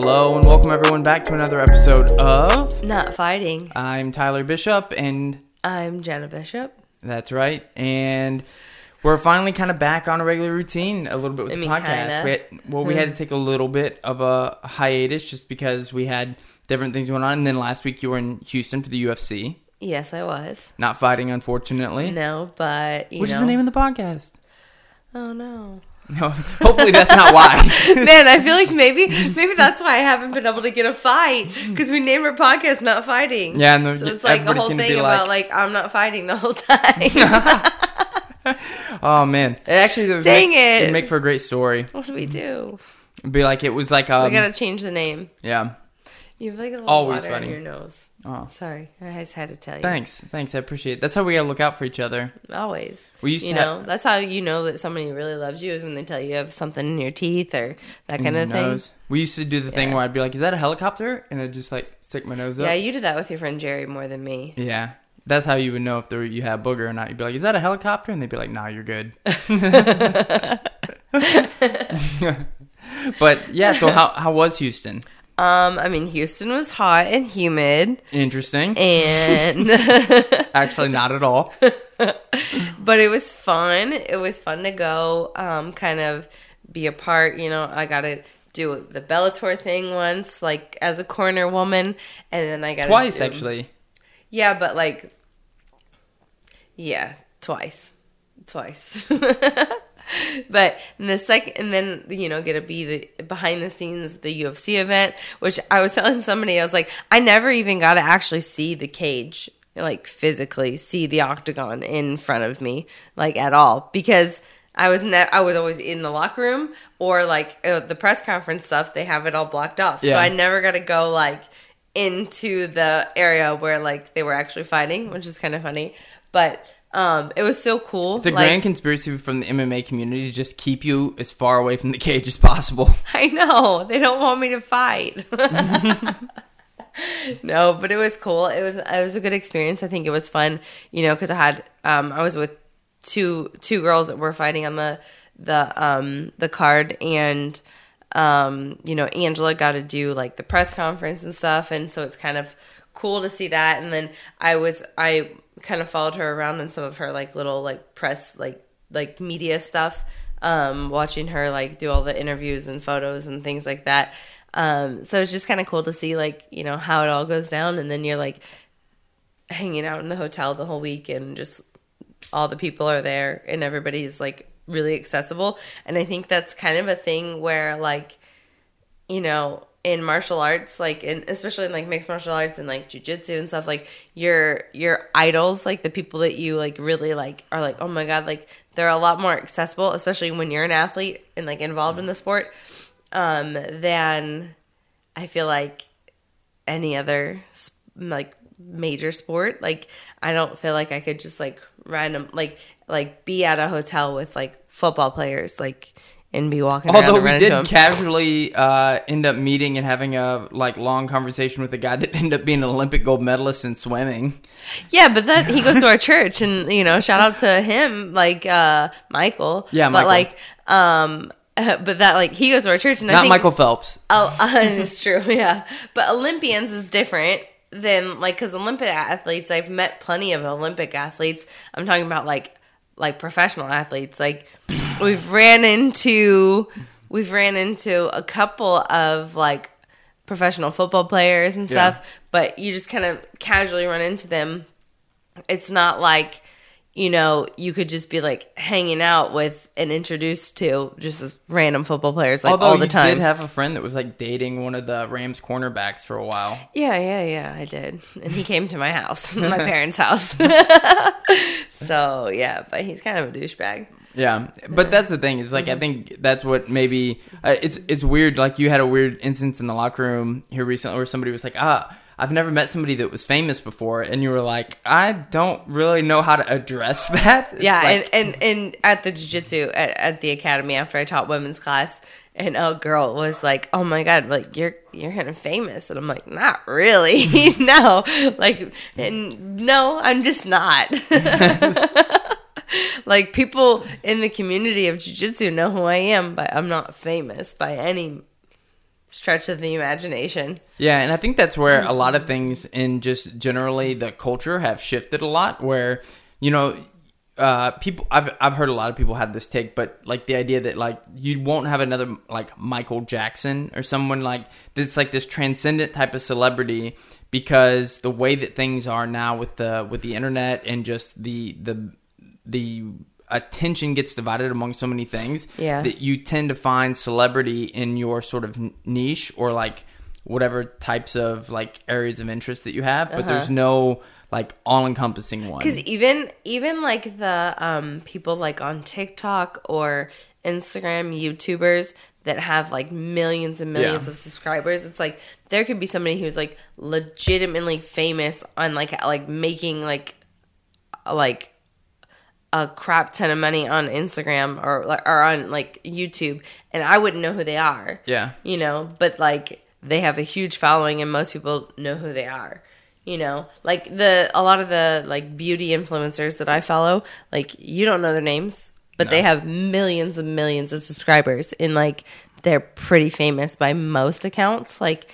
Hello and welcome everyone back to another episode of Not fighting. I'm Tyler Bishop and I'm Jenna Bishop. that's right. And we're finally kind of back on a regular routine a little bit with I the mean, podcast. We had, well, we had to take a little bit of a hiatus just because we had different things going on. And then last week you were in Houston for the UFC, Yes, I was. not fighting unfortunately. No, but you Which know. is the name of the podcast? Oh no. No, hopefully that's not why. Man, I feel like maybe maybe that's why I haven't been able to get a fight because we named our podcast "Not Fighting." Yeah, so it's like the whole thing about like- like, I'm not fighting the whole time. oh man, it actually Dang make, it. it'd make for a great story. what do we do? It'd be like it was like um, we gotta change the name. yeah. You have like a little Always water fighting. in your nose. Oh, Sorry, I just had to tell you. thanks, thanks. I appreciate it. That's how we gotta look out for each other. Always. We used you to You know, have- that's how you know that somebody really loves you is when they tell you you have something in your teeth or that kind of thing. We used to do the thing where I'd be like, "Is that a helicopter?" and I'd just like stick my nose up. Yeah, you did that with your friend Jerry more than me. Yeah. That's how you would know if there, you had booger or not. You'd be like, "Is that a helicopter?" And they'd be like, "Nah, you're good." but yeah, so how how was Houston? Um, I mean, Houston was hot and humid, Interesting. and Actually, not at all. but it was fun. It was fun to go, um, kind of be a part. You know, I got to do the Bellator thing once, like as a corner woman, and then I got Twice do, actually. Yeah, but like, yeah, twice, twice. but in the second, and then you know, get to be the behind the scenes the UFC event, which I was telling somebody, I was like, I never even got to actually see the cage, like physically see the octagon in front of me, like at all, because. I was ne- I was always in the locker room or like uh, the press conference stuff. They have it all blocked off, Yeah. so I never got to go like into the area where like they were actually fighting, which is kind of funny. But um, it was so cool. It's a like, grand conspiracy from the MMA community to just keep you as far away from the cage as possible. I know they don't want me to fight. no, but it was cool. It was it was a good experience. I think it was fun, you know, because I had um, I was with two two girls that were fighting on the the um the card and um you know Angela got to do like the press conference and stuff and so it's kind of cool to see that and then I was I kind of followed her around in some of her like little like press like like media stuff um watching her like do all the interviews and photos and things like that. Um so it's just kind of cool to see like you know how it all goes down and then you're like hanging out in the hotel the whole week and just all the people are there and everybody's like really accessible. And i think that's kind of a thing where like you know in martial arts like in especially in like mixed martial arts and like jujitsu and stuff like your your idols like the people that you like really like are like oh my god like they're a lot more accessible especially when you're an athlete and like involved in the sport um than i feel like any other like major sport. Like i don't feel like i could just like random like like be at a hotel with like football players like and be walking around Although we did casually uh, end up meeting and having a like long conversation with a guy that ended up being an Olympic gold medalist in swimming. yeah but that he goes to our church and you know shout out to him like uh michael Yeah, but like um but that like he goes to our church and I Not think, Michael Phelps. Oh, uh, it's true. Yeah, but Olympians is different than like because Olympic athletes. I've met plenty of Olympic athletes. I'm talking about like like professional athletes. Like we've ran into we've ran into a couple of like professional football players and Yeah. stuff. But you just kind of casually run into them. It's not like you know, you could just be like hanging out with and introduced to just random football players like Although all the you time. did have a friend that was like dating one of the Rams cornerbacks for a while. Yeah, yeah, yeah, I did. And he came to my house, my parents' house. so, yeah, but he's kind of a douchebag. Yeah, but that's the thing is like Mm-hmm. I think that's what maybe uh, it's it's weird. Like you had a weird instance in the locker room here recently where somebody was like, ah. I've never met somebody that was famous before, and you were like, I don't really know how to address that. Yeah, like- and, and, and at the jiu-jitsu at, at the academy after I taught women's class, and a girl was like, "Oh my god, like you're you're kind of famous," and I'm like, "Not really, no, like, and no, I'm just not." like people in the community of jiu-jitsu know who I am, but I'm not famous by any stretch of the imagination. Yeah, and I think that's where a lot of things in just generally the culture have shifted a lot. Where you know, uh, people I've I've heard a lot of people have this take, but like the idea that like you won't have another like Michael Jackson or someone like that's like this transcendent type of celebrity because the way that things are now with the with the internet and just the the the attention gets divided among so many things Yeah. that you tend to find celebrity in your sort of niche or like whatever types of like areas of interest that you have but there's no like all-encompassing one Because even even like the um, people like on TikTok or Instagram YouTubers that have like millions and millions Yeah. of subscribers, it's like there could be somebody who's like legitimately famous on like like making like like a crap ton of money on Instagram or or on like YouTube, and I wouldn't know who they are. yeah. You know, but like they have a huge following and most people know who they are. You know, like the a lot of the like beauty influencers that I follow, like you don't know their names, but they have millions and millions of subscribers and like they're pretty famous by most accounts, like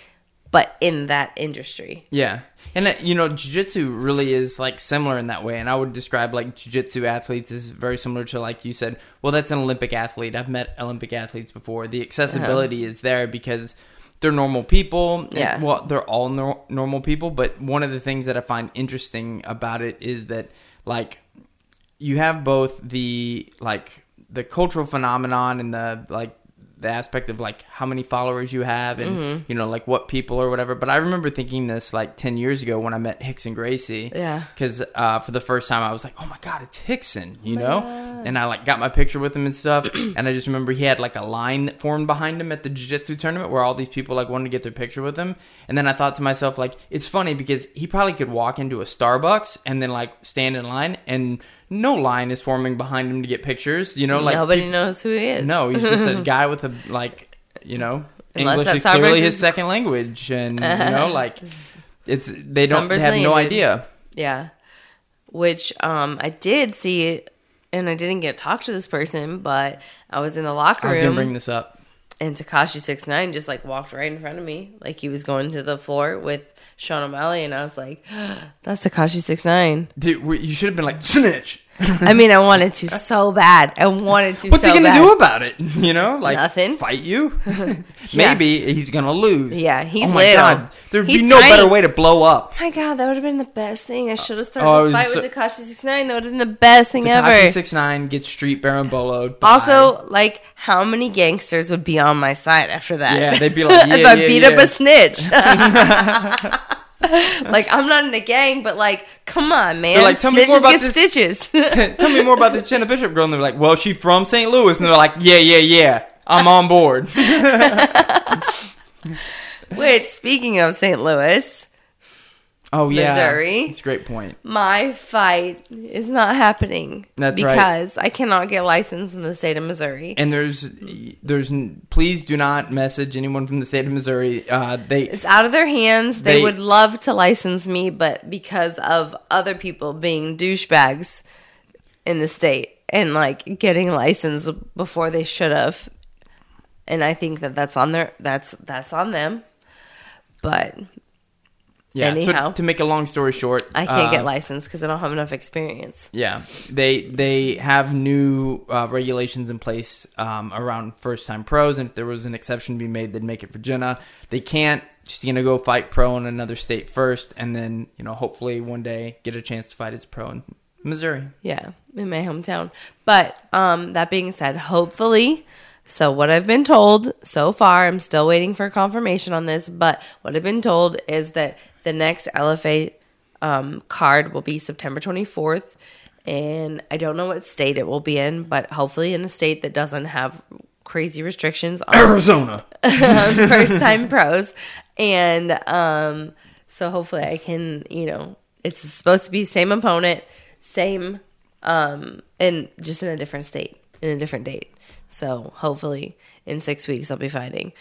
but in that industry. Yeah. And uh, you know, jiu-jitsu really is like similar in that way. And I would describe like jiu-jitsu athletes as very similar to like you said, well that's an Olympic athlete. I've met Olympic athletes before. The accessibility is there because they're normal people. And, Yeah. well, they're all nor- normal people, but one of the things that I find interesting about it is that like you have both the like the cultural phenomenon and the like the aspect of like how many followers you have and Mm-hmm. you know like what people or whatever. But i remember thinking this like 10 years ago when i met Rickson Gracie. Yeah. because uh, for the first time i was like oh my god it's Rickson you know? And i like got my picture with him and stuff. And i just remember he had like a line that formed behind him at the jiu-jitsu tournament where all these people like wanted to get their picture with him. And then i thought to myself like it's funny because he probably could walk into a starbucks and then like stand in line and no line is forming behind him to get pictures you know like Nobody knows who he is. no, he's just a guy with a like, you know, Unless English is clearly his second language, and you know, like, it's they don't they have no idea. Yeah. Which um I did see and I didn't get to talk to this person, but I was in the locker room. I was gonna bring this up. and Tekashi Six Nine just like walked right in front of me, like he was going to the floor with Sean O'Malley, and I was like, "That's Tekashi Six Nine. Dude, you should have been like snitch. I mean, I wanted to so bad. I wanted to. What's so he gonna bad. do about it? You know, like Nothing. Fight you? Maybe he's gonna lose. Yeah, he's Oh my little. god, there'd He's be no tiny. better way to blow up. My god, that would have been the best thing. I should have started Oh, a fight so- with Tekashi Six Nine. That would have been the best thing Tekashi ever. six nine gets street baramboloed. by- Also, like, how many gangsters would be on my side after that? Yeah, they'd be like, if yeah, I yeah, beat yeah. up a snitch. like, I'm not in a gang, but like, come on, man. They're like, "Tell me more about this." stitches. Tell me more about this Jenna Bishop girl. And they're like, well, she's from St. Louis. And they're like, yeah, yeah, yeah. I'm on board. Which, speaking of St. Louis, Oh, yeah. Missouri. It's a great point. my fight is not happening That's right. because I cannot get licensed in the state of Missouri. And there's, there's, please do not message anyone from the state of Missouri. Uh, they, It's out of their hands. They, They- would love to license me, but because of other people being douchebags in the state and like getting licensed before they should have, and I think that that's on their that's that's on them. But yeah. so to make a long story short, I can't uh, get licensed because I don't have enough experience. Yeah, they they have new uh, regulations in place um, around first time pros, and if there was an exception to be made, they'd make it for Jenna. They can't. She's gonna go fight pro in another state first, and then you know hopefully one day get a chance to fight as a pro in Missouri. Yeah, in my hometown. But um, that being said, hopefully, so what I've been told so far, I'm still waiting for confirmation on this, but what I've been told is that the next LFA um, card will be September 24th. And I don't know what state it will be in, but hopefully in a state that doesn't have crazy restrictions on Arizona. first time pros. And um, so hopefully I can, you know, it's supposed to be same opponent, same, um, and just in a different state, in a different date. So hopefully in six weeks I'll be fighting.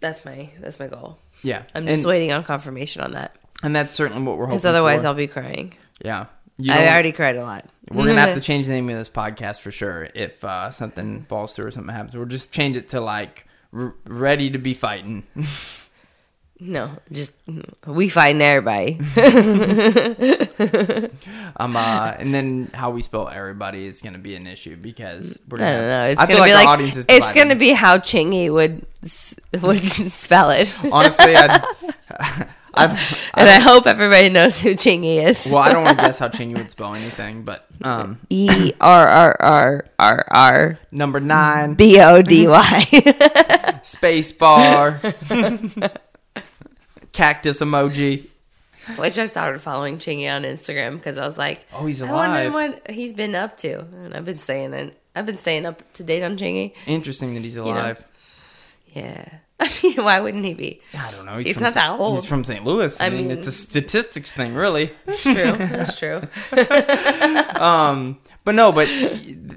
That's my that's my goal. Yeah, I'm just and, waiting on confirmation on that and that's certainly what we're hoping. because otherwise for. I'll be crying. yeah. I already cried a lot. We're gonna have to change the name of this podcast for sure if uh, something falls through or something happens. We'll just change it to like r- ready to be fighting. No, just we fighting everybody. um, uh, and then how we spell everybody is going to be an issue because we're I gonna. don't know. It's I gonna be like audience is it's gonna be how Chingy would would spell it. Honestly, I'd, I've, and I hope everybody knows who Chingy is. well, I don't want to guess how Chingy would spell anything, but um, E R R R R R number nine, B O D Y. space bar, cactus emoji. Which I started following Chingy on Instagram because I was like, Oh, he's alive." I wonder what he's been up to, and I've been staying in. I've been staying up to date on Chingy. Interesting that he's alive. Yeah, I mean, why wouldn't he be? I don't know. He's from not Sa- that old. He's from St. Louis. I, I mean, mean- it's a statistics thing, really. That's true. That's true. um, but no, but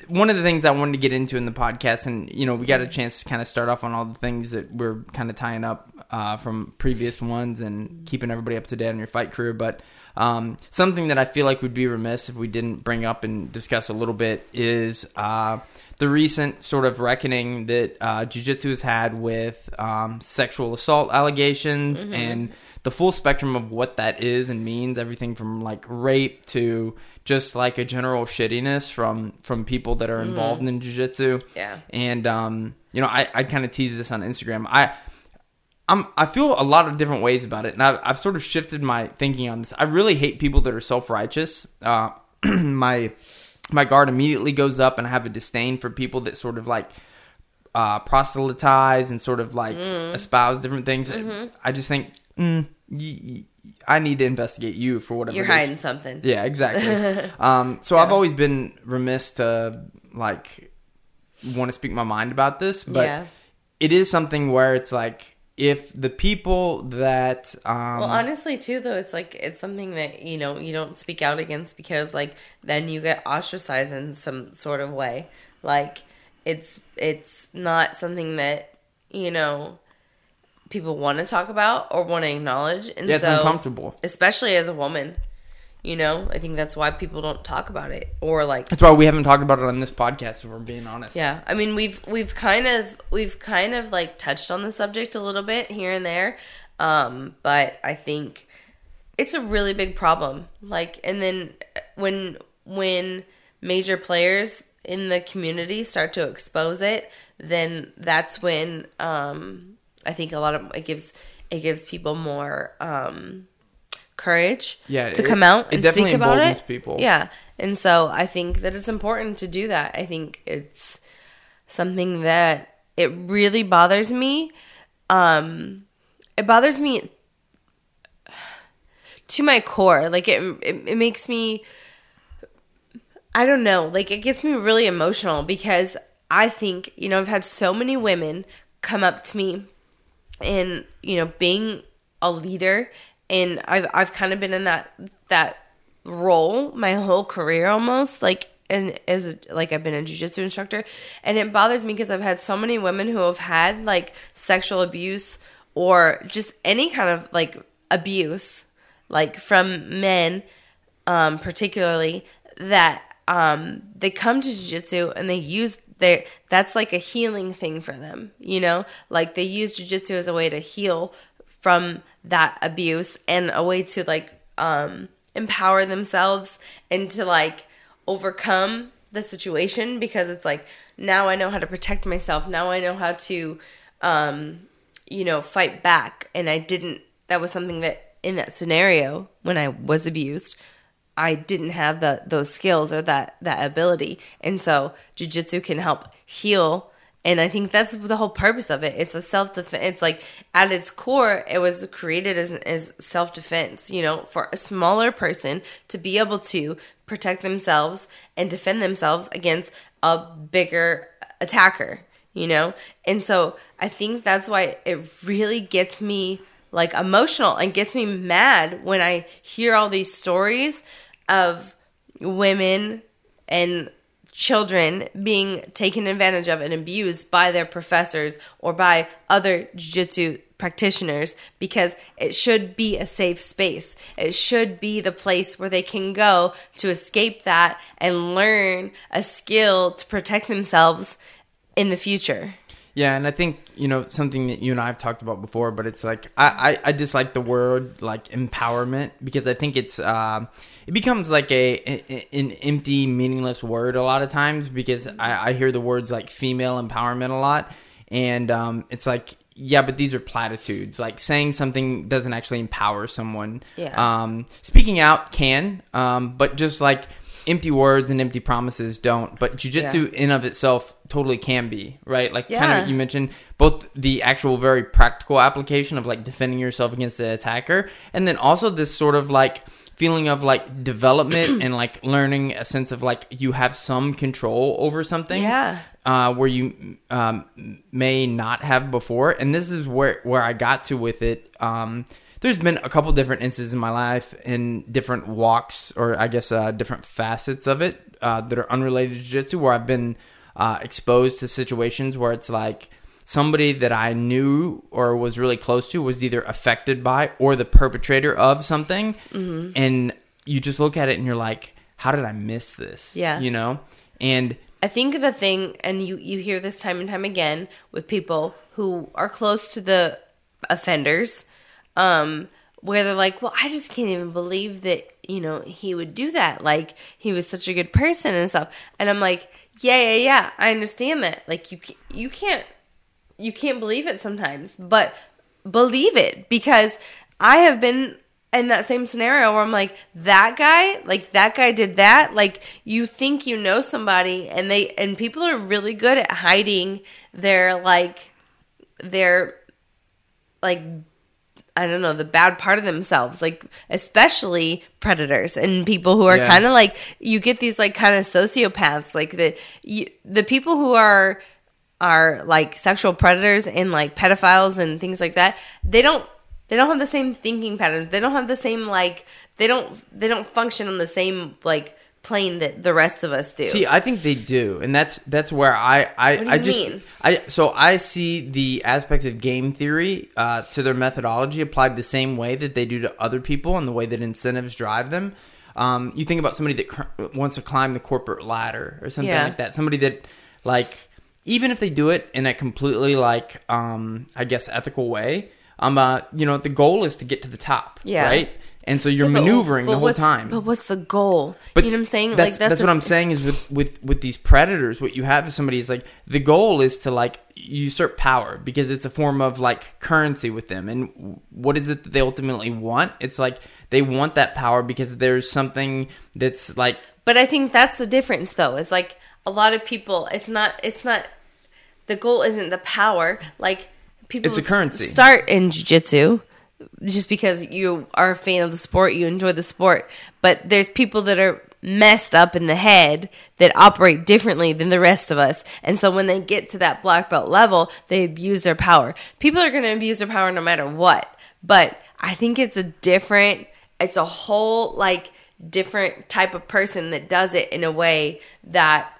one of the things I wanted to get into in the podcast, and you know, we got a chance to kind of start off on all the things that we're kind of tying up uh, from previous ones and keeping everybody up to date on your fight career. But um, something that I feel like would be remiss if we didn't bring up and discuss a little bit is uh, the recent sort of reckoning that uh, jiu-jitsu has had with um, sexual assault allegations and the full spectrum of what that is and means everything from like rape to just like a general shittiness from from people that are involved in jiu-jitsu Yeah. and um you know i i kind of tease this on instagram i I'm, I feel a lot of different ways about it, and I've, I've sort of shifted my thinking on this. I really hate people that are self righteous. Uh, my my guard immediately goes up, and I have a disdain for people that sort of like uh, proselytize and sort of like espouse different things. I just think mm, y- y- I need to investigate you for whatever You're hiding something. Yeah, exactly. um, so I've always been remiss to like want to speak my mind about this, but Yeah. it is something where it's like if the people that um, Well, honestly, too, though, it's like it's something that you know you don't speak out against because like then you get ostracized in some sort of way. Like it's it's not something that you know people want to talk about or want to acknowledge, and yeah, it's so uncomfortable. especially as a woman. You know, I think that's why people don't talk about it or like That's why we haven't talked about it on this podcast. If we're being honest. Yeah, I mean we've we've kind of we've kind of like touched on the subject a little bit here and there, um, but I think it's a really big problem. Like, and then when when major players in the community start to expose it, then that's when um, I think a lot of it gives it gives people more um, courage Yeah, to it- come out and speak about it. people. Yeah, and so I think that it's important to do that. I think it's something that it really bothers me. Um, it bothers me to my core. Like it, it, it makes me. I don't know. Like it gets me really emotional because I think you know I've had so many women come up to me and you know being a leader and I've I've kind of been in that that role my whole career almost like and as like I've been a jujitsu instructor. And it bothers me because I've had so many women who have had like sexual abuse or just any kind of like abuse like from men um particularly that um they come to jiu-jitsu and they use their that's like a healing thing for them you know? Like they use jiu-jitsu as a way to heal from that abuse and a way to like um empower themselves and to like overcome the situation because it's like now I know how to protect myself now I know how to um you know fight back and I didn't that was something that in that scenario when I was abused I didn't have the those skills or that that ability. And so jujitsu can help heal and I think that's the whole purpose of it. It's a self defense. It's like at its core, it was created as as self defense. You know, for a smaller person to be able to protect themselves and defend themselves against a bigger attacker. You know, and so I think that's why it really gets me like emotional and gets me mad when I hear all these stories of women and children being taken advantage of and abused by their professors or by other jiu-jitsu practitioners because it should be a safe space. It should be the place where they can go to escape that and learn a skill to protect themselves in the future. Yeah, and I think you know something that you and I have talked about before, but it's like I, I, I dislike the word like empowerment because I think it's uh, it becomes like a, a- an empty, meaningless word a lot of times because I, I hear the words like female empowerment a lot, and um, it's like yeah, but these are platitudes. Like saying something doesn't actually empower someone. Yeah. Um, speaking out can, um, but just like empty words and empty promises don't. But jujitsu in of itself totally can be right. Like kind of you mentioned both the actual very practical application of like defending yourself against the attacker, and then also this sort of like feeling of like development and like learning a sense of like you have some control over something Yeah. uh, where you um, may not have before. And this is where where I got to with it. Um, there's been a couple different instances in my life in different walks, or I guess uh, different facets of it uh, that are unrelated to jiu-jitsu, where I've been uh, exposed to situations where it's like somebody that I knew or was really close to was either affected by or the perpetrator of something, Mm-hmm. and you just look at it and you're like, how did I miss this? Yeah. you know, and I think of the thing, and you you hear this time and time again with people who are close to the offenders, um, where they're like, "Well, I just can't even believe that you know he would do that. Like he was such a good person and stuff." And I'm like, "Yeah, yeah, yeah. I understand that. Like you you can't you can't believe it sometimes, but believe it because I have been in that same scenario where I'm like, that guy, like that guy did that. Like you think you know somebody and they and people are really good at hiding their like their like I don't know, the bad part of themselves, like especially predators and people who are Yeah. kind of like you get these like kind of sociopaths, like the you, the people who are are like sexual predators and like pedophiles and things like that. They don't they don't have the same thinking patterns. They don't have the same like they don't they don't function on the same like plane that the rest of us do. See, I think they do, and that's that's where I I, What do I just mean? I so I see the aspects of game theory uh, to their methodology applied the same way that they do to other people, and the way that incentives drive them. Um, you think about somebody that cr- wants to climb the corporate ladder or something Yeah. like that. Somebody that like even if they do it in a completely like um, I guess ethical way, um, uh, you know, the goal is to get to the top, Yeah. right? And so you're Yeah, but- maneuvering but the whole time. But what's the goal? But you know what I'm saying? That's, that's, what I'm saying is with, with with these predators, what you have is somebody is like the goal is to like usurp power because it's a form of like currency with them. And what is it that they ultimately want? It's like they want that power because there's something that's like But I think that's the difference, though. Is like a lot of people. It's not. It's not. The goal isn't the power. Like people. It's a currency. Start in jujitsu just because you are a fan of the sport, you enjoy the sport. But there's people that are messed up in the head that operate differently than the rest of us. And so when they get to that black belt level, they abuse their power. People are going to abuse their power no matter what. But I think it's a different, it's a whole like different type of person that does it in a way that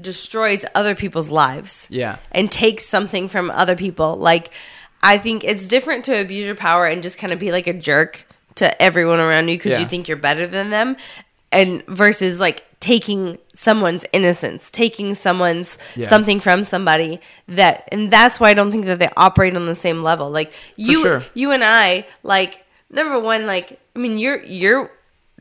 destroys other people's lives Yeah. and takes something from other people. Like, I think it's different to abuse your power and just kind of be like a jerk to everyone around you because Yeah. you think you're better than them, and versus like taking someone's innocence, taking someone's Yeah. something from somebody that, and that's why I don't think that they operate on the same level. Like you, sure. you and I, like number one, like I mean, you're you're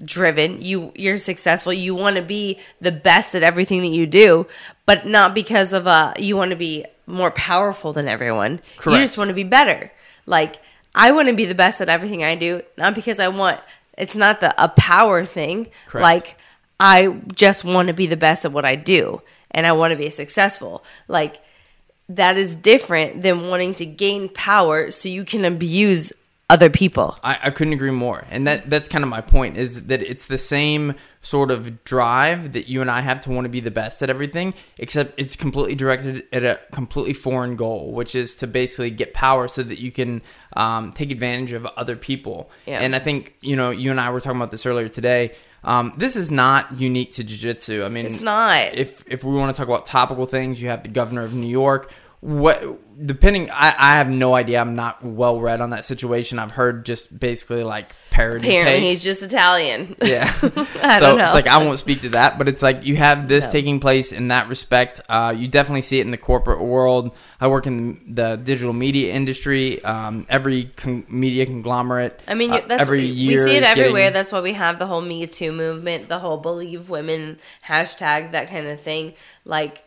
driven. You you're successful. You want to be the best at everything that you do but not because of uh you want to be more powerful than everyone. You just want to be better. Like i want to be the best at everything i do not because i want it's not the a power thing. Correct. like i just want to be the best at what i do and i want to be successful. Like that is different than wanting to gain power so you can abuse other people I, I couldn't agree more. And that that's kind of my point is that it's the same sort of drive that you and I have to want to be the best at everything, except it's completely directed at a completely foreign goal, which is to basically get power so that you can um, take advantage of other people. Yeah. And I think, you know, you and I were talking about this earlier today. Um, this is not unique to jiu-jitsu. I mean, It's not. If if we want to talk about topical things, you have the governor of New York what depending I, I have no idea i'm not well read on that situation i've heard just basically like parody Apparently, takes. he's just Italian. yeah I so don't know. it's like i won't speak to that but it's like you have this No. taking place in that respect uh, you definitely see it in the corporate world i work in the digital media industry um, every con- media conglomerate I mean, uh, that's every we year see it everywhere. getting- That's why we have the whole Me Too movement, the whole Believe Women hashtag, that kind of thing. Like,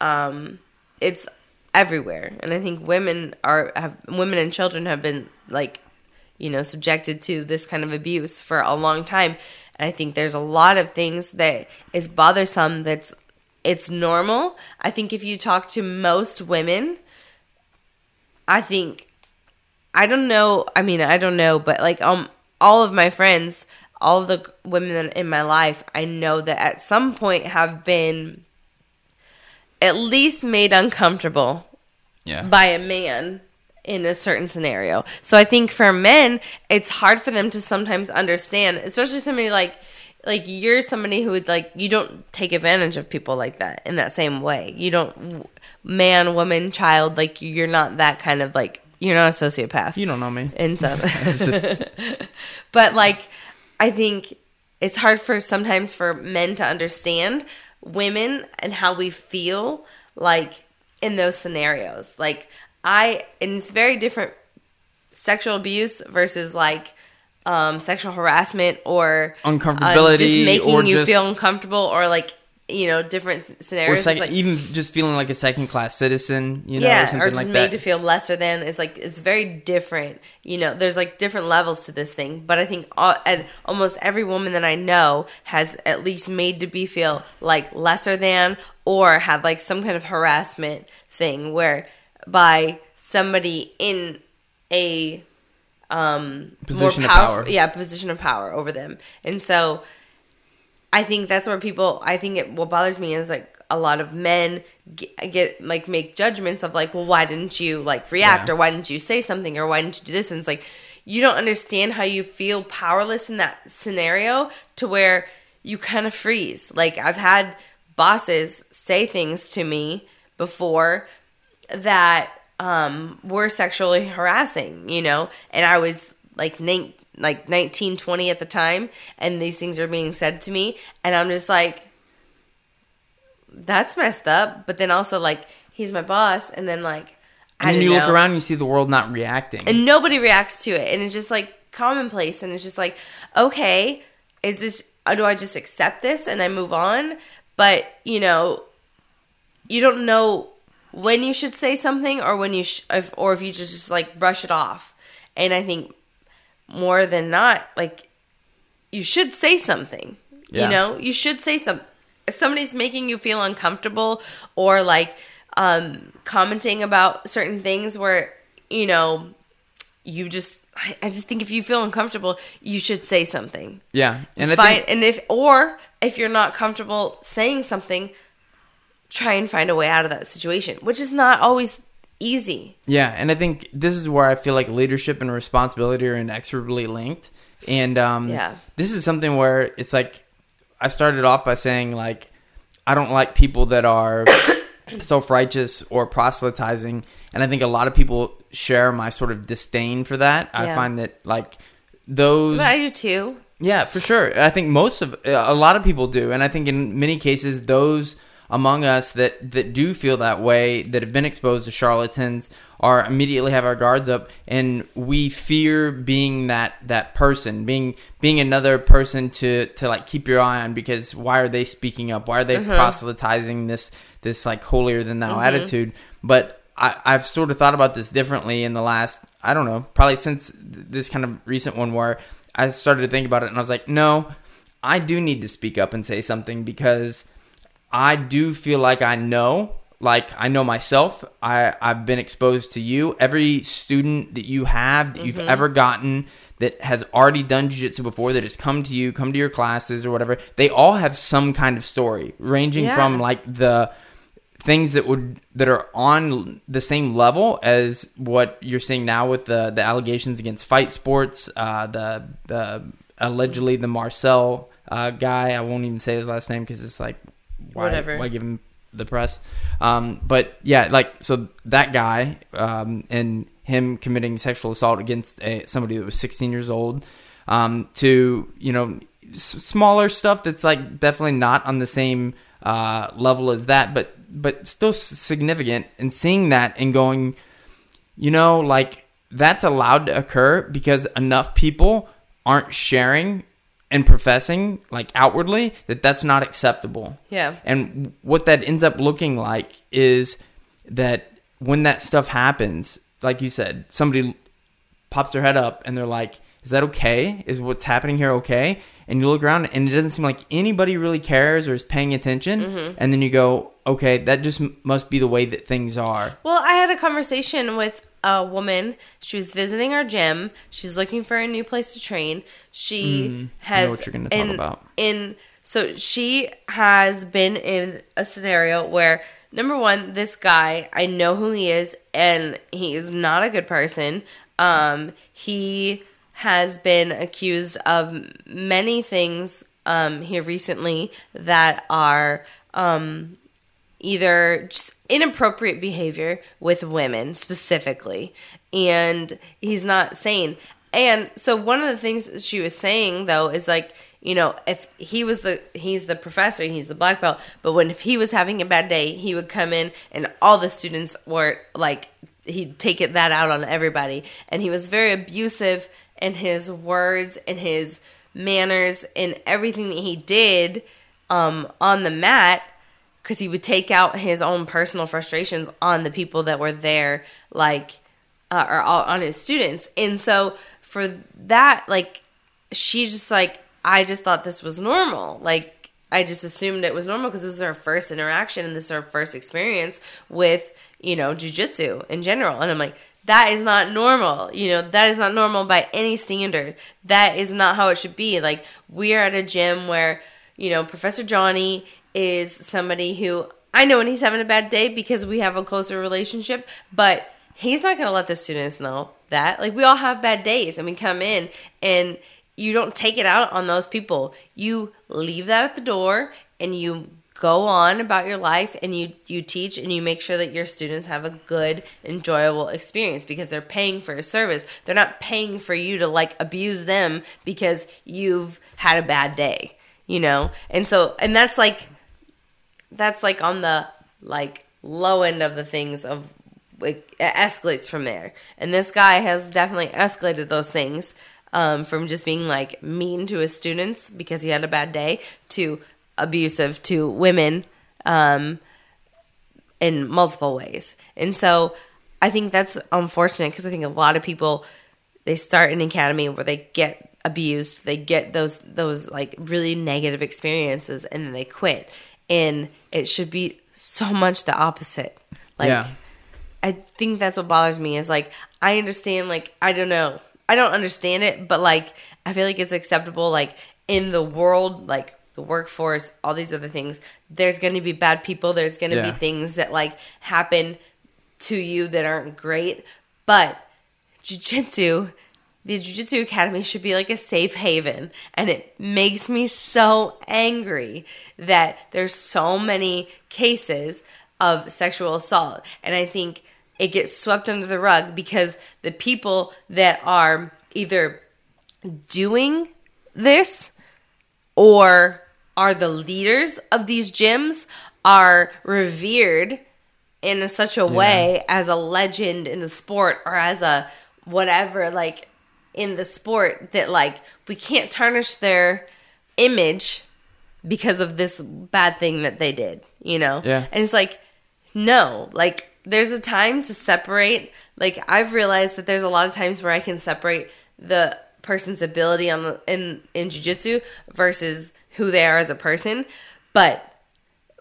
um, it's everywhere, and I think women are have women and children have been like, you know, subjected to this kind of abuse for a long time. And I think there's a lot of things that is bothersome. That's it's normal. I think if you talk to most women, I think I don't know. I mean, I don't know, but like um, all of my friends, all the women in my life, I know that at some point have been at least made uncomfortable yeah by a man in a certain scenario. So I think for men, it's hard for them to sometimes understand, especially somebody like like you're somebody who would like you don't take advantage of people like that in that same way. You don't man, woman, child like you're not that kind of like you're not a sociopath you don't know me and stuff. but like, I think it's hard for sometimes for men to understand women and how we feel like in those scenarios. Like I, and it's very different sexual abuse versus like um, sexual harassment or um, Uncomfortability just making or you just- feel uncomfortable or like you know different scenarios. It's second, like- even just feeling like a second class citizen you know or yeah, something or just like made that to feel lesser than is like it's very different. You know, there's like different levels to this thing, but I think all, and almost every woman that I know has at least made to be feel like lesser than or had like some kind of harassment thing where by somebody in a um Position more of powerful power. yeah position of power over them and so I think that's where people. I think it, what bothers me is like a lot of men get, get like make judgments of like, well, why didn't you like react Yeah. or why didn't you say something or why didn't you do this? And it's like you don't understand how you feel powerless in that scenario to where you kind of freeze. Like I've had bosses say things to me before that um were sexually harassing, you know, and I was like nine, like 19, 20 at the time, and these things are being said to me, and I'm just like, that's messed up. But then also like he's my boss, and then like I and then you look around and you see the world not reacting and nobody reacts to it, and it's just like commonplace, and it's just like, okay, is this? uh, Do I just accept this and I move on? But you know, you don't know when you should say something or when you sh- if, or if you just, just like brush it off. And I think more than not, like you should say something. Yeah. You know, you should say something. If somebody's making you feel uncomfortable or like um, commenting about certain things where you know you just, I, I just think if you feel uncomfortable, you should say something yeah and I find think, and if or if you're not comfortable saying something try and find a way out of that situation which is not always easy Yeah, and I think this is where I feel like leadership and responsibility are inexorably linked. And um, Yeah. this is something where it's like I started off by saying like I don't like people that are self righteous or proselytizing, and I think a lot of people share my sort of disdain for that. I find that like those but i do too yeah, for sure. I think most of a lot of people do, and I think in many cases those among us that that do feel that way that have been exposed to charlatans are immediately have our guards up and we fear being that that person being being another person to to like keep your eye on because why are they speaking up? Why are they mm-hmm. proselytizing this this like holier than thou mm-hmm. attitude? But I, I've sort of thought about this differently in the last, I don't know, probably since this kind of recent one where I started to think about it and I was like, no, I do need to speak up and say something because I do feel like I know, like I know myself. I, I've been exposed to you. Every student that you have that you've ever gotten that has already done jiu-jitsu before that has come to you, come to your classes or whatever, they all have some kind of story ranging Yeah. from like the things that would that are on the same level as what you're seeing now with the the allegations against fight sports uh the the allegedly the Marcel uh guy I won't even say his last name because it's like why Whatever. why give him the press. Um, but yeah, like so that guy um, and him committing sexual assault against a, somebody that was 16 years old um, to you know s- smaller stuff that's like definitely not on the same uh, level as that, but but still significant. And seeing that and going, you know, like that's allowed to occur because enough people aren't sharing and professing like outwardly that that's not acceptable. Yeah. And what that ends up looking like is that when that stuff happens, like you said, somebody pops their head up and they're like, "Is that okay? Is what's happening here okay?" And you look around and it doesn't seem like anybody really cares or is paying attention. Mm-hmm. And then you go, "Okay, that just m- must be the way that things are." Well, I had a conversation with a woman. She was visiting our gym. She's looking for a new place to train. She Mm, has what you're gonna talk in- about. In so she has been in a scenario where number one, this guy I know who he is, and he is not a good person. Um, he has been accused of many things um, here recently that are um, either just inappropriate behavior with women specifically. And he's not sane. And so one of the things she was saying though is like you know if he was the he's the professor he's the black belt but when if he was having a bad day he would come in and all the students were like he'd take it that out on everybody. And he was very abusive in his words and his manners and everything that he did um, on the mat because he would take out his own personal frustrations on the people that were there, like, uh, or all- on his students. And so for that, like, she just like, I just thought this was normal. Like, I just assumed it was normal because this is her first interaction and this is her first experience with, you know, jujitsu in general. And I'm like, that is not normal. You know, that is not normal by any standard. That is not how it should be. Like, we are at a gym where, you know, Professor Johnny is somebody who I know when he's having a bad day because we have a closer relationship, but he's not going to let the students know that. Like, we all have bad days and we come in and you don't take it out on those people. You leave that at the door and you go on about your life and you you teach and you make sure that your students have a good enjoyable experience because they're paying for a service. They're not paying for you to like abuse them because you've had a bad day, you know? And so and that's like that's like on the like low end of the things of it escalates from there. And this guy has definitely escalated those things um, from just being like mean to his students because he had a bad day to abusive to women um, in multiple ways. And so I think that's unfortunate because I think a lot of people they start an academy where they get abused, they get those those like really negative experiences, and then they quit. And it should be so much the opposite. Like yeah. I think that's what bothers me is like I understand like I don't know. I don't understand it, but like I feel like it's acceptable like in the world like the workforce, all these other things. There's going to be bad people, there's going to Yeah. be things that like happen to you that aren't great, but jiu-jitsu the jiu-jitsu academy should be like a safe haven and it makes me so angry that there's so many cases of sexual assault and i think it gets swept under the rug because the people that are either doing this or are the leaders of these gyms are revered in such a way as a legend in the sport or as a whatever like in the sport that like we can't tarnish their image because of this bad thing that they did you know Yeah. and it's like no like there's a time to separate like i've realized that there's a lot of times where i can separate the person's ability on the in in jiu-jitsu versus who they are as a person but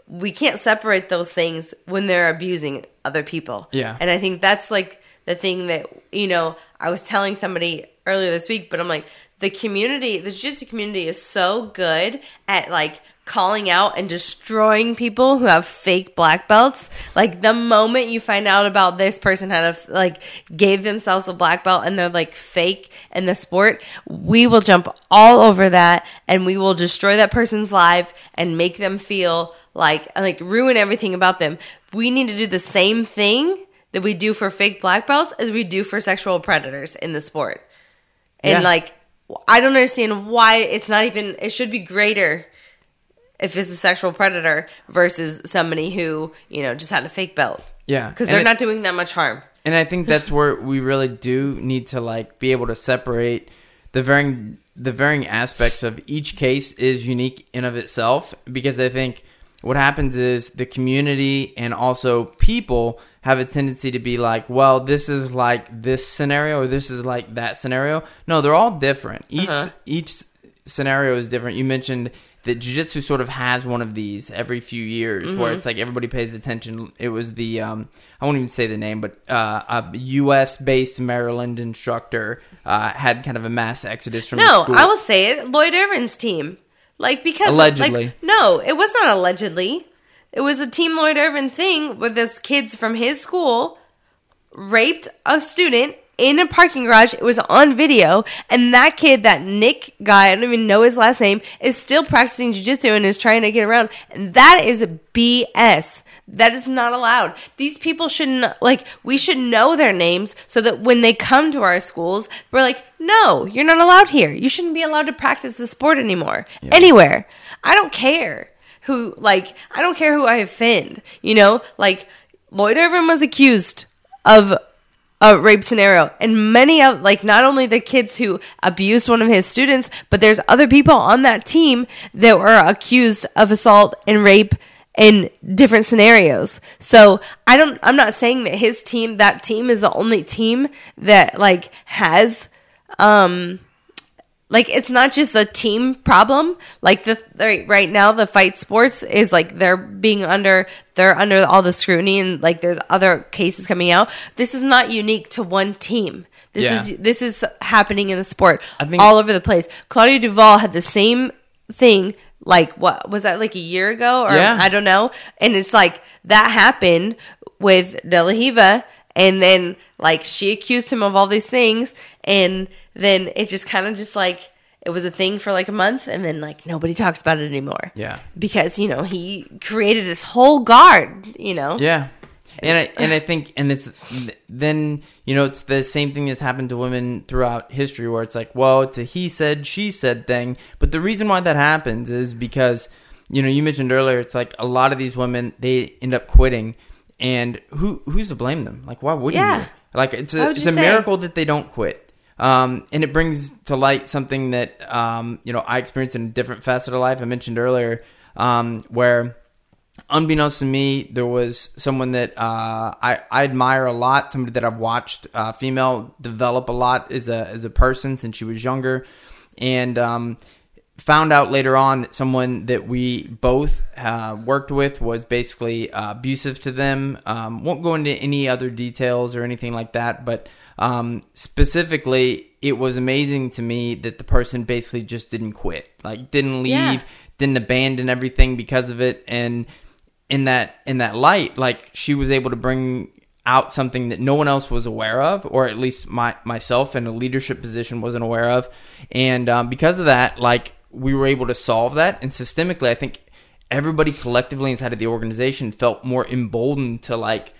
we can't separate those things when they're abusing other people. Yeah. And I think that's like the thing that, you know, I was telling somebody earlier this week, but I'm like, the community, the jiu-jitsu community is so good at like calling out and destroying people who have fake black belts. Like the moment you find out about this person had a like gave themselves a black belt and they're like fake in the sport, we will jump all over that and we will destroy that person's life and make them feel like like ruin everything about them. We need to do the same thing that we do for fake black belts as we do for sexual predators in the sport. And Yeah. like I don't understand why it's not even it should be greater if it's a sexual predator versus somebody who, you know, just had a fake belt. Yeah, Because they're it- not doing that much harm. And I think that's where we really do need to like be able to separate the varying the varying aspects of each case is unique in of itself because I think what happens is the community and also people have a tendency to be like, well, this is like this scenario or this is like that scenario. No, they're all different. Each Uh-huh. each scenario is different. You mentioned that jiu-jitsu sort of has one of these every few years Mm-hmm. where it's like everybody pays attention. It was the um, I won't even say the name, but uh, a U.S. based Maryland instructor uh, had kind of a mass exodus from No. I will say it. Lloyd Irvin's team. Like because Allegedly. like, no, it was not allegedly. It was a Team Lloyd Irvin thing where those kids from his school raped a student in a parking garage. It was on video, and that kid, that Nick guy, I don't even know his last name, is still practicing jujitsu and is trying to get around. And that is BS. That is not allowed. These people shouldn't like. We should know their names so that when they come to our schools, we're like, no, you're not allowed here. You shouldn't be allowed to practice the sport anymore anywhere. I don't care who like I don't care who I offend. You know, like Lloyd Irvin was accused of a rape scenario, and many of like not only the kids who abused one of his students, but there's other people on that team that were accused of assault and rape in different scenarios. So I don't. I'm not saying that his team, that team, is the only team that like has um like it's not just a team problem. Like the right, right now the fight sports is like they're being under they're under all the scrutiny and like there's other cases coming out. This is not unique to one team. This Yeah. is this is happening in the sport I think- all over the place. Claudia duval had the same thing like what was that like a year ago? Or Yeah. i don't know. And it's like that happened with De La Riva, and then like she accused him of all these things and then it just kind of just like it was a thing for like a month and then like nobody talks about it anymore Yeah. because you know he created this whole guard you know Yeah. And I and I think and it's then you know it's the same thing that's happened to women throughout history where it's like well it's a he said she said thing but the reason why that happens is because you know you mentioned earlier it's like a lot of these women they end up quitting and who who's to blame them like why wouldn't Yeah. you like it's a it's a say? miracle that they don't quit um, and it brings to light something that um, you know I experienced in a different facet of life I mentioned earlier um, where unbeknownst to me, there was someone that uh, I, I admire a lot, somebody that I've watched uh, female develop a lot as a as a person since she was younger, and um, found out later on that someone that we both uh, worked with was basically uh, abusive to them. Um, won't go into any other details or anything like that, but um, specifically, it was amazing to me that the person basically just didn't quit, like didn't leave Yeah. didn't abandon everything because of it and in that in that light like she was able to bring out something that no one else was aware of or at least my myself in a leadership position wasn't aware of and um, because of that like we were able to solve that and systemically i think everybody collectively inside of the organization felt more emboldened to like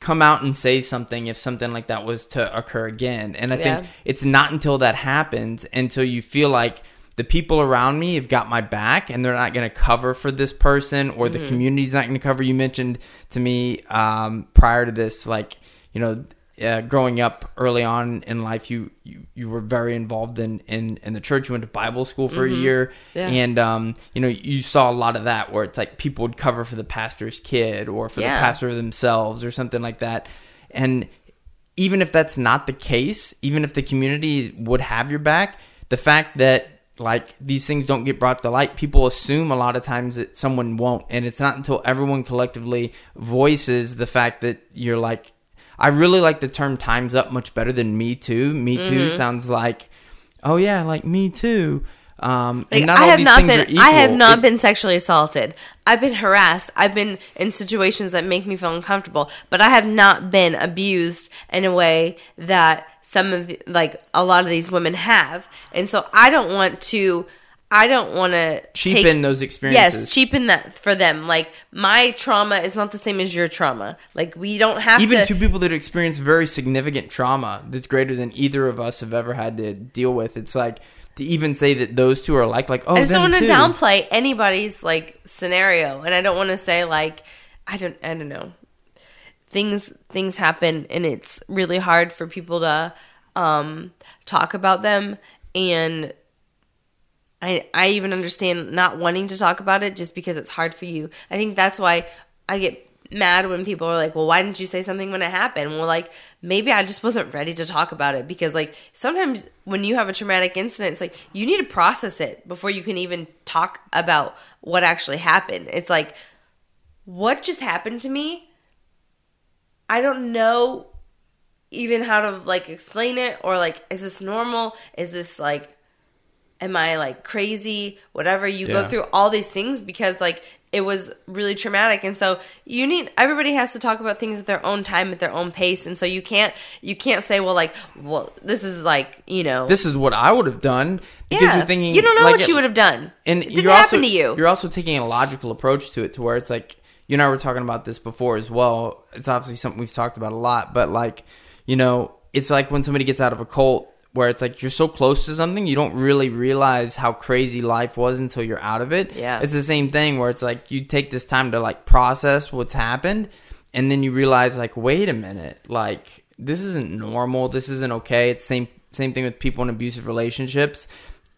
come out and say something if something like that was to occur again. And I Yeah. think it's not until that happens until you feel like the people around me have got my back and they're not going to cover for this person or the community's not going to cover. You mentioned to me um, prior to this, like, you know, uh, growing up early on in life, you, you, you were very involved in, in, in the church. You went to Bible school for a year. Yeah. And, um, you know, you saw a lot of that where it's like people would cover for the pastor's kid or for Yeah. the pastor themselves or something like that. And even if that's not the case, even if the community would have your back, the fact that like these things don't get brought to light, people assume a lot of times that someone won't. And it's not until everyone collectively voices the fact that you're like, I really like the term times up much better than me too. Me too sounds like, oh yeah, like me too. Um, Like, and not I all have these not things been. are equal. I have not It- been sexually assaulted. I've been harassed. I've been in situations that make me feel uncomfortable. But I have not been abused in a way that some of the, like a lot of these women have. And so I don't want to. I don't want to cheapen those experiences. Yes, cheapen that for them. Like my trauma is not the same as your trauma. Like we don't have even to. two people that experience very significant trauma that's greater than either of us have ever had to deal with. It's like to even say that those two are like like oh I just don't want to downplay anybody's like scenario, and I don't want to say like I don't I don't know things things happen, and it's really hard for people to um, talk about them, and I I even understand not wanting to talk about it just because it's hard for you. I think that's why I get mad when people are like, "Well, why didn't you say something when it happened?" Well, like maybe I just wasn't ready to talk about it because like sometimes when you have a traumatic incident, it's like you need to process it before you can even talk about what actually happened. It's like what just happened to me? I don't know even how to like explain it or like is this normal? Is this like am I like crazy? Whatever. You go through all these things because like it was really traumatic. And so you need everybody has to talk about things at their own time at their own pace. And so you can't you can't say well like well this is like you know. This is what I would have done. Because yeah. you're thinking you don't know like what you would have done. and it didn't you're happen also, to you. You're also taking a logical approach to it, to where it's like you and I were talking about this before as well. It's obviously something we've talked about a lot, but like you know, it's like when somebody gets out of a cult, where it's like you're so close to something, you don't really realize how crazy life was until you're out of it. Yeah. it's the same thing where it's like you take this time to like process what's happened, and then you realize like, wait a minute, like this isn't normal. This isn't okay. It's same same thing with people in abusive relationships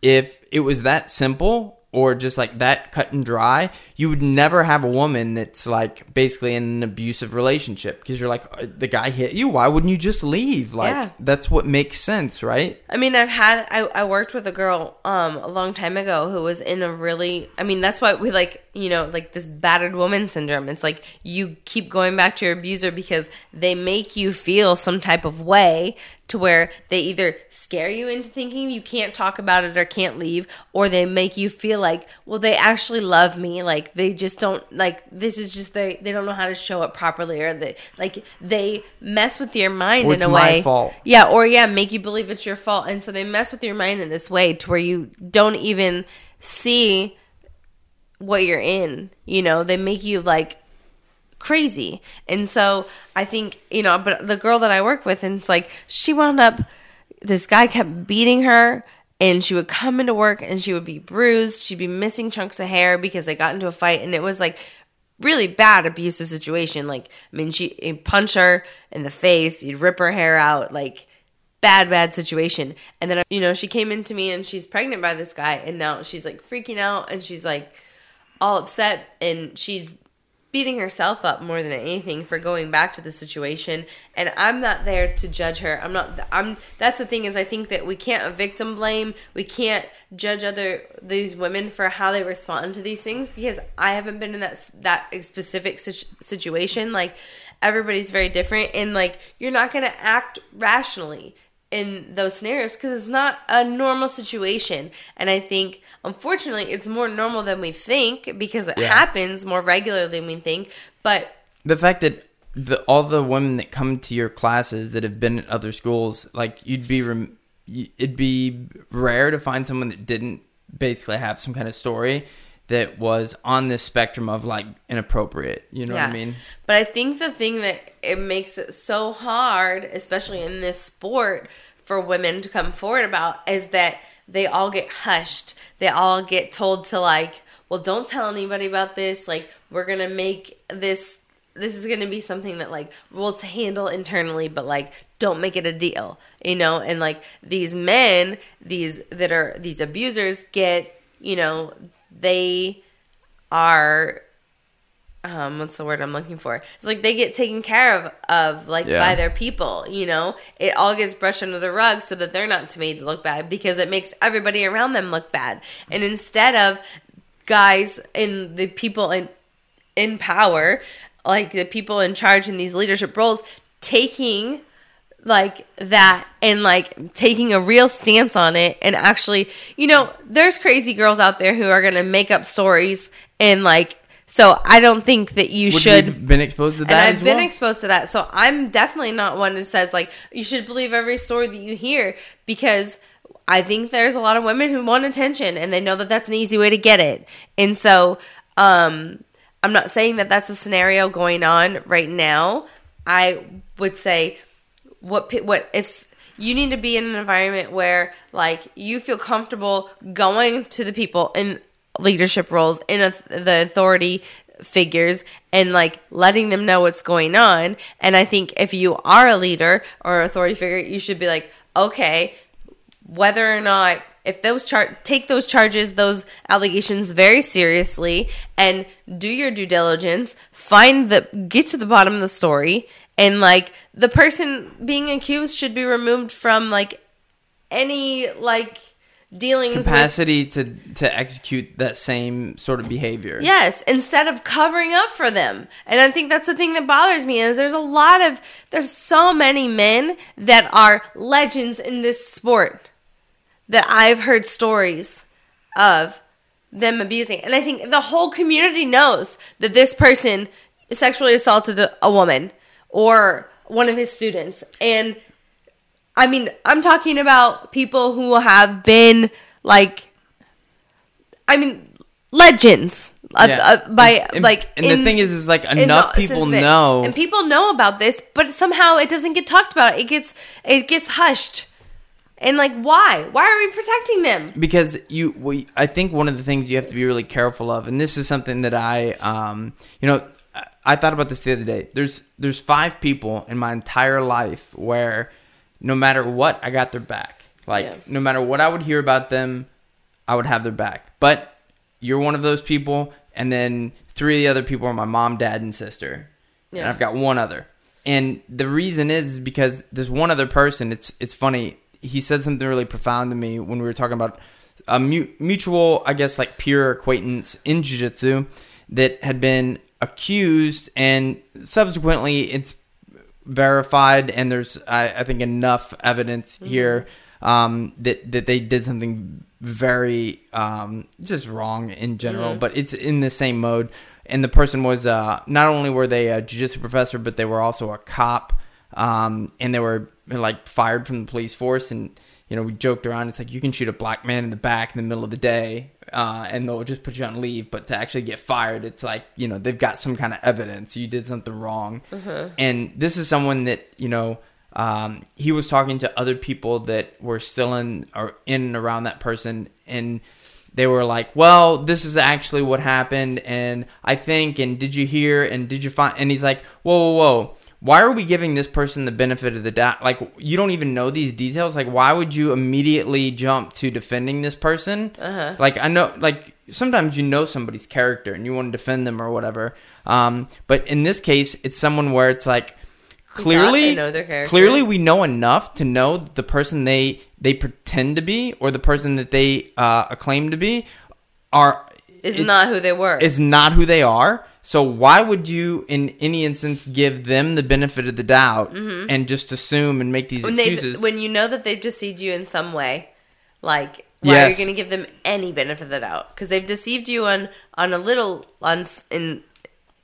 if it was that simple or just like that cut and dry, you would never have a woman that's like basically in an abusive relationship because you're like, "Uh, the guy hit you. Why wouldn't you just leave? Like, Yeah. that's what makes sense, right? I mean, I've had I, I worked with a girl um a long time ago who was in a really I mean, that's why we like, you know, like this battered woman syndrome. It's like you keep going back to your abuser because they make you feel some type of way to where they either scare you into thinking you can't talk about it or can't leave or they make you feel like, well, they actually love me. Like they just don't like this is just they they don't know how to show it properly or they like they mess with your mind Or in it's a my way. fault. Yeah, or yeah, make you believe it's your fault. And so they mess with your mind in this way to where you don't even see what you're in. You know, they make you like crazy. And so I think, you know, but the girl that I work with, and it's like she wound up, this guy kept beating her. And she would come into work and she would be bruised. She'd be missing chunks of hair because they got into a fight. And it was like really bad abusive situation. Like, I mean, she he'd punch her in the face, he'd rip her hair out, like bad, bad situation. And then, you know, she came into me and she's pregnant by this guy. And now she's like freaking out and she's like all upset and she's beating herself up more than anything for going back to the situation and I'm not there to judge her. I'm not I'm that's the thing is I think that we can't victim blame. We can't judge other these women for how they respond to these things because I haven't been in that that specific situ- situation like everybody's very different and like you're not going to act rationally in those scenarios because it's not a normal situation. And I think, unfortunately, it's more normal than we think because it Yeah. happens more regularly than we think. But The fact that the all the women that come to your classes that have been at other schools, like you'd be, rem- it'd be rare to find someone that didn't basically have some kind of story that was on this spectrum of like inappropriate. You know what I mean? But I think the thing that it makes it so hard, especially in this sport, for women to come forward about is that they all get hushed. They all get told to like, well, don't tell anybody about this. Like, we're gonna make this. This is gonna be something that like we'll handle internally, but like don't make it a deal, you know. And like these men, these that are these abusers get, you know, they are um what's the word I'm looking for? It's like they get taken care of of like Yeah. by their people, you know? It all gets brushed under the rug so that they're not made to look bad because it makes everybody around them look bad. And instead of guys and the people in in power, like the people in charge in these leadership roles taking like that and like taking a real stance on it and actually you know there's crazy girls out there who are gonna make up stories and like so i don't think that you Would should we've been exposed to that and I've been well? exposed to that. So I'm definitely not one that says like you should believe every story that you hear because I think there's a lot of women who want attention and they know that that's an easy way to get it. And so um I'm not saying that that's a scenario going on right now. I would say what what if you need to be in an environment where like you feel comfortable going to the people in leadership roles in a, the authority figures and like letting them know what's going on. And i think if you are a leader or authority figure you should be like okay whether or not if those char- take those charges those allegations very seriously and do your due diligence find the get to the bottom of the story and like the person being accused should be removed from like any like dealings with capacity to to execute that same sort of behavior. Yes, instead of covering up for them. And I think that's the thing that bothers me is there's a lot of there's so many men that are legends in this sport that I've heard stories of them abusing. And I think the whole community knows that this person sexually assaulted a woman or one of his students. And I mean, I'm talking about people who have been like I mean, legends. Yeah. of- by And- like, and the thing is, is, like, enough the- people know- and people know about this, but somehow it doesn't get talked about. It gets it gets hushed, and like, why? Why are we protecting them? because you we, i think one of the things you have to be really careful of and this is something that i um you know I- thought about this the other day. There's there's five people in my entire life where no matter what i got their back. Like Yeah. no matter what i would hear about them i would have their back. But you're one of those people and then three of the other people are my mom dad and sister. And Yeah. i've got one other. And the reason is because there's one other person it's it's funny. He said something really profound to me when we were talking about a mu- mutual i guess like peer acquaintance in jiu-jitsu that had been accused and subsequently it's verified and there's i, I think enough evidence here um, that that they did something very um, just wrong in general but it's in the same mode. And the person was uh, not only were they a jiu-jitsu professor but they were also a cop um, and they were like fired from the police force and you know we joked around. It's like you can shoot a black man in the back in the middle of the day uh, and they'll just put you on leave. But to actually get fired it's like you know they've got some kind of evidence. You did something wrong. And this is someone that you know um, he was talking to other people that were still in or in and around that person. And they were like well this is actually what happened. And i think and did you hear and did you find and he's like whoa whoa whoa why are we giving this person the benefit of the doubt? Like you don't even know these details. Like why would you immediately jump to defending this person? Uh-huh. like i know like sometimes you know somebody's character and you want to defend them or whatever. Um, but in this case it's someone where it's like clearly know their clearly we know enough to know that the person they they pretend to be or the person that they uh, acclaim to be are Is it- not who they were. is not who they are. So why would you, in any instance, give them the benefit of the doubt and just assume and make these Mm-hmm. when excuses? when you know that they've deceived you in some way like why Yes. are you going to give them any benefit of the doubt because they've deceived you on on a little on in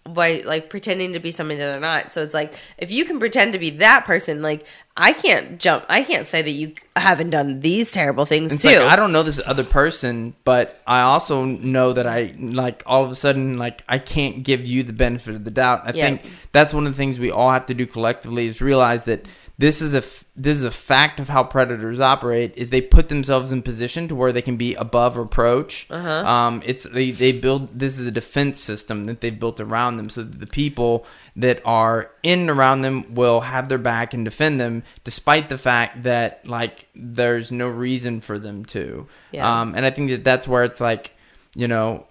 by like pretending to be something that they're not so it's like if you can pretend to be that person like i can't jump i can't say that you haven't done these terrible things It's too like I don't know this other person, but I also know that I like all of a sudden like I can't give you the benefit of the doubt. I Yeah. think that's one of the things we all have to do collectively is realize that this is a f- this is a fact of how predators operate. Is they put themselves in position to where they can be above reproach. Uh-huh. Um, it's they they build this is a defense system that they've built around them, so that the people that are in and around them will have their back and defend them, despite the fact that like there's no reason for them to. Yeah. Um, and I think that that's where it's like, you know,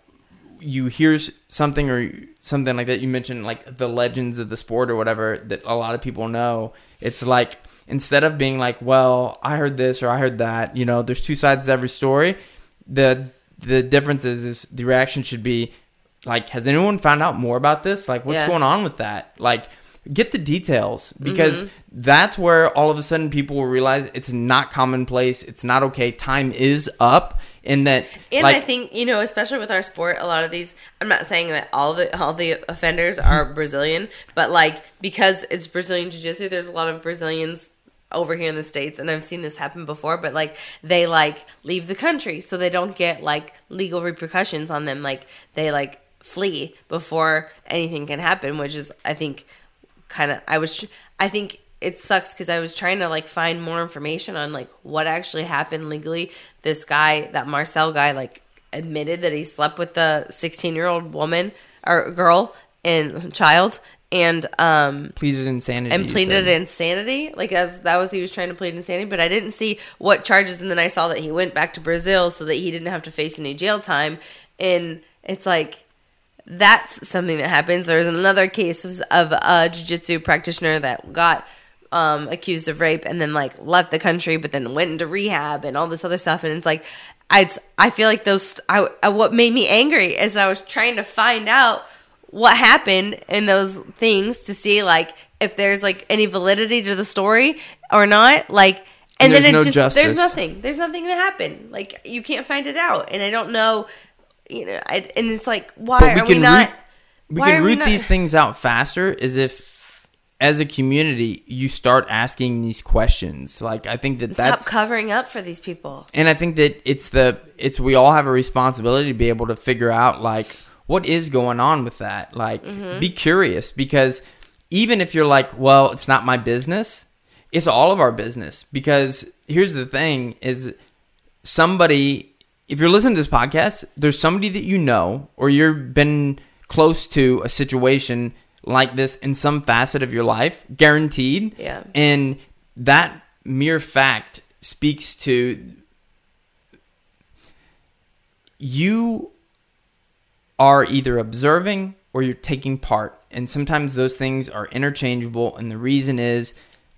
you hear something or something like that. You mentioned like the legends of the sport or whatever that a lot of people know. It's like instead of being like, well, I heard this or I heard that. You know, there's two sides to every story. The the difference is, is the reaction should be like, has anyone found out more about this? Like, what's Yeah. going on with that? Like, get the details because Mm-hmm. that's where all of a sudden people will realize it's not commonplace. It's not okay. Time is up, and that And like I think you know, especially with our sport, a lot of these. I'm not saying that all the all the offenders are Brazilian, but like because it's Brazilian jiu jitsu, there's a lot of Brazilians over here in the states, and I've seen this happen before. But like they like leave the country, so they don't get like legal repercussions on them. Like they like flee before anything can happen, which is I think kind of I was I think it sucks because I was trying to like find more information on like what actually happened legally. This guy, that Marcel guy, like admitted that he slept with the 16 year old woman or girl and child and um pleaded insanity and pleaded insanity. Like as that was he was trying to plead insanity, but I didn't see what charges. And then I saw that he went back to Brazil so that he didn't have to face any jail time. And it's like that's something that happens. There's another case of of a jiu-jitsu practitioner that got um, accused of rape and then like left the country, but then went into rehab and all this other stuff. And it's like I I feel like those I, I what made me angry is I was trying to find out what happened in those things to see like if there's like any validity to the story or not like and, And then there's it no just justice. there's nothing there's nothing that happened like you can't find it out and i don't know you know I, and it's like why we are we not root- we can we root not- these things out faster is if as a community you start asking these questions. Like i think that stop that's covering up for these people. And i think that it's the it's we all have a responsibility to be able to figure out like what is going on with that. Like Mm-hmm. be curious because even if you're like well it's not my business it's all of our business. Because here's the thing is somebody if you're listening to this podcast there's somebody that you know or you've been close to a situation like this in some facet of your life guaranteed Yeah. and that mere fact speaks to you are either observing or you're taking part. And sometimes those things are interchangeable. And the reason is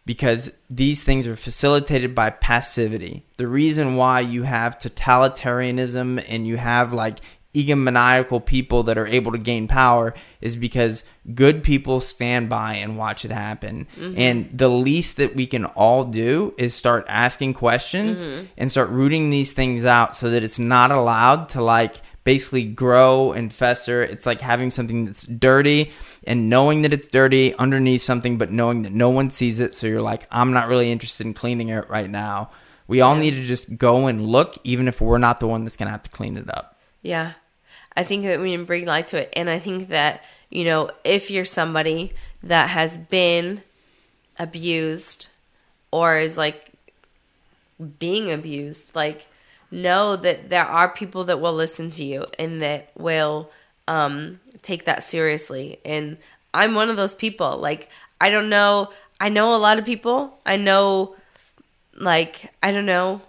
because these things are facilitated by passivity. The reason why you have totalitarianism and you have like egomaniacal people that are able to gain power is because good people stand by and watch it happen. Mm-hmm. And the least that we can all do is start asking questions mm-hmm. and start rooting these things out so that it's not allowed to like basically grow and fester. It's like having something that's dirty and knowing that it's dirty underneath something, but knowing that no one sees it. So you're like, I'm not really interested in cleaning it right now. We all need to just go and look, even if we're not the one that's going to have to clean it up. Yeah. I think that we can bring light to it. And I think that, you know, if you're somebody that has been abused or is like being abused, like, know that there are people that will listen to you and that will um, take that seriously. And I'm one of those people. Like, I don't know. I know a lot of people. I know, like, I don't know.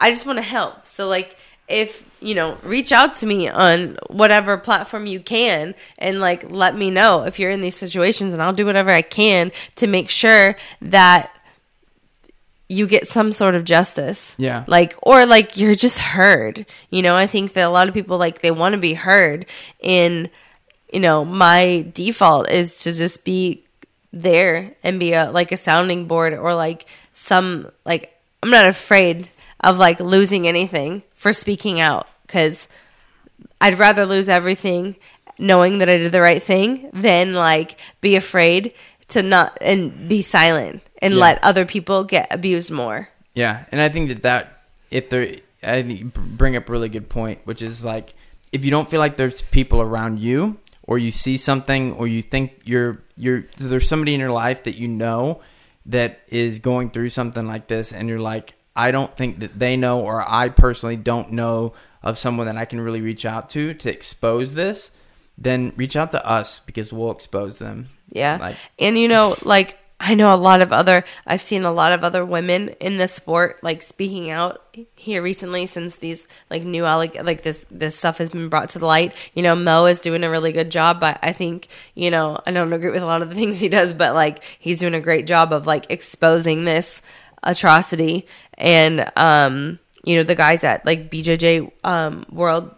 I just want to help. So like if, you know, reach out to me on whatever platform you can and like let me know if you're in these situations and I'll do whatever I can to make sure that you get some sort of justice. Yeah. Like or like you're just heard. You know, I think that a lot of people like they want to be heard In, you know, my default is to just be there and be a like a sounding board or like some like I'm not afraid of like losing anything for speaking out cuz I'd rather lose everything knowing that I did the right thing than like be afraid to not and be silent and Yeah. let other people get abused more. Yeah, and I think that that if there, I think bring up a really good point, which is like if you don't feel like there's people around you, or you see something, or you think you're you're there's somebody in your life that you know that is going through something like this, and you're like, I don't think that they know, or I personally don't know of someone that I can really reach out to to expose this. Then reach out to us because we'll expose them. Yeah. Like- and you know, like I know a lot of other I've seen a lot of other women in this sport like speaking out here recently since these like new alleg- like this this stuff has been brought to the light. You know, Mo is doing a really good job, but I think, you know, I don't agree with a lot of the things he does, but like he's doing a great job of like exposing this atrocity and um you know the guys at like BJJ um World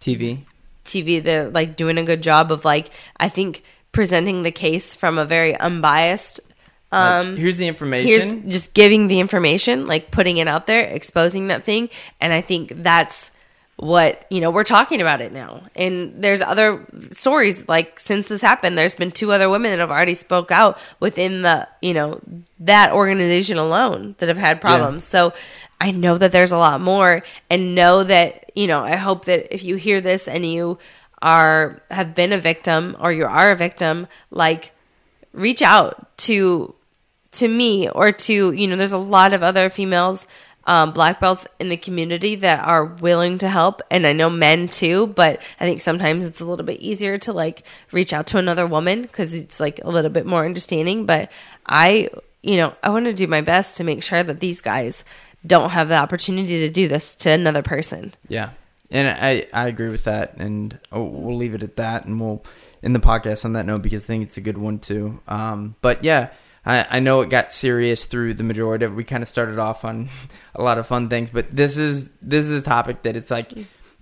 TV. TV, they're like doing a good job of like I think presenting the case from a very unbiased Like, um here's the information. here's information. just giving the information like putting it out there exposing that thing and i think that's what you know we're talking about it now. And there's other stories like since this happened there's been two other women that have already spoke out within the you know that organization alone that have had problems. So i know that there's a lot more and know that you know i hope that if you hear this and you are have been a victim or you are a victim like reach out to to me or to you know there's a lot of other females um, black belts in the community that are willing to help. And i know men too but i think sometimes it's a little bit easier to like reach out to another woman because it's like a little bit more understanding. But i you know i want to do my best to make sure that these guys don't have the opportunity to do this to another person. Yeah, and I I agree with that, and oh, we'll leave it at that, and we'll in the podcast on that note because I think it's a good one too. Um, but yeah, I I know it got serious through the majority of. We kind of started off on a lot of fun things, but this is this is a topic that it's like.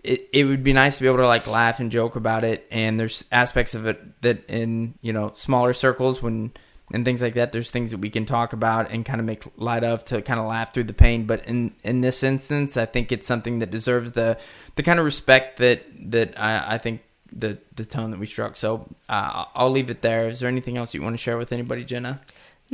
It, it would be nice to be able to like laugh and joke about it and there's aspects of it that in you know smaller circles when and things like that there's things that we can talk about and kind of make light of to kind of laugh through the pain but in in this instance i think it's something that deserves the the kind of respect that that i, I think the the tone that we struck so uh, i'll leave it there is there anything else you want to share with anybody jenna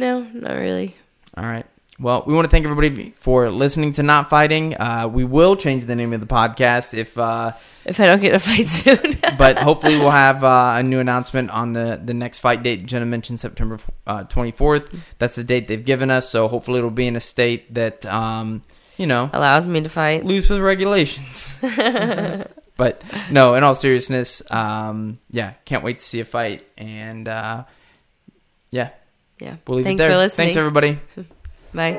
no not really all right well, we want to thank everybody for listening to Not Fighting. Uh, we will change the name of the podcast if, uh, if i don't get a fight soon but hopefully we'll have uh, a new announcement on the, the next fight date. Jenna mentioned September uh, 24th. That's the date they've given us. So hopefully it'll be in a state that, um, you know, allows me to fight loose with regulations. but no, in all seriousness, um, yeah, can't wait to see a fight. And uh, yeah, yeah we'll leave thanks it there. for listening Thanks, everybody. bye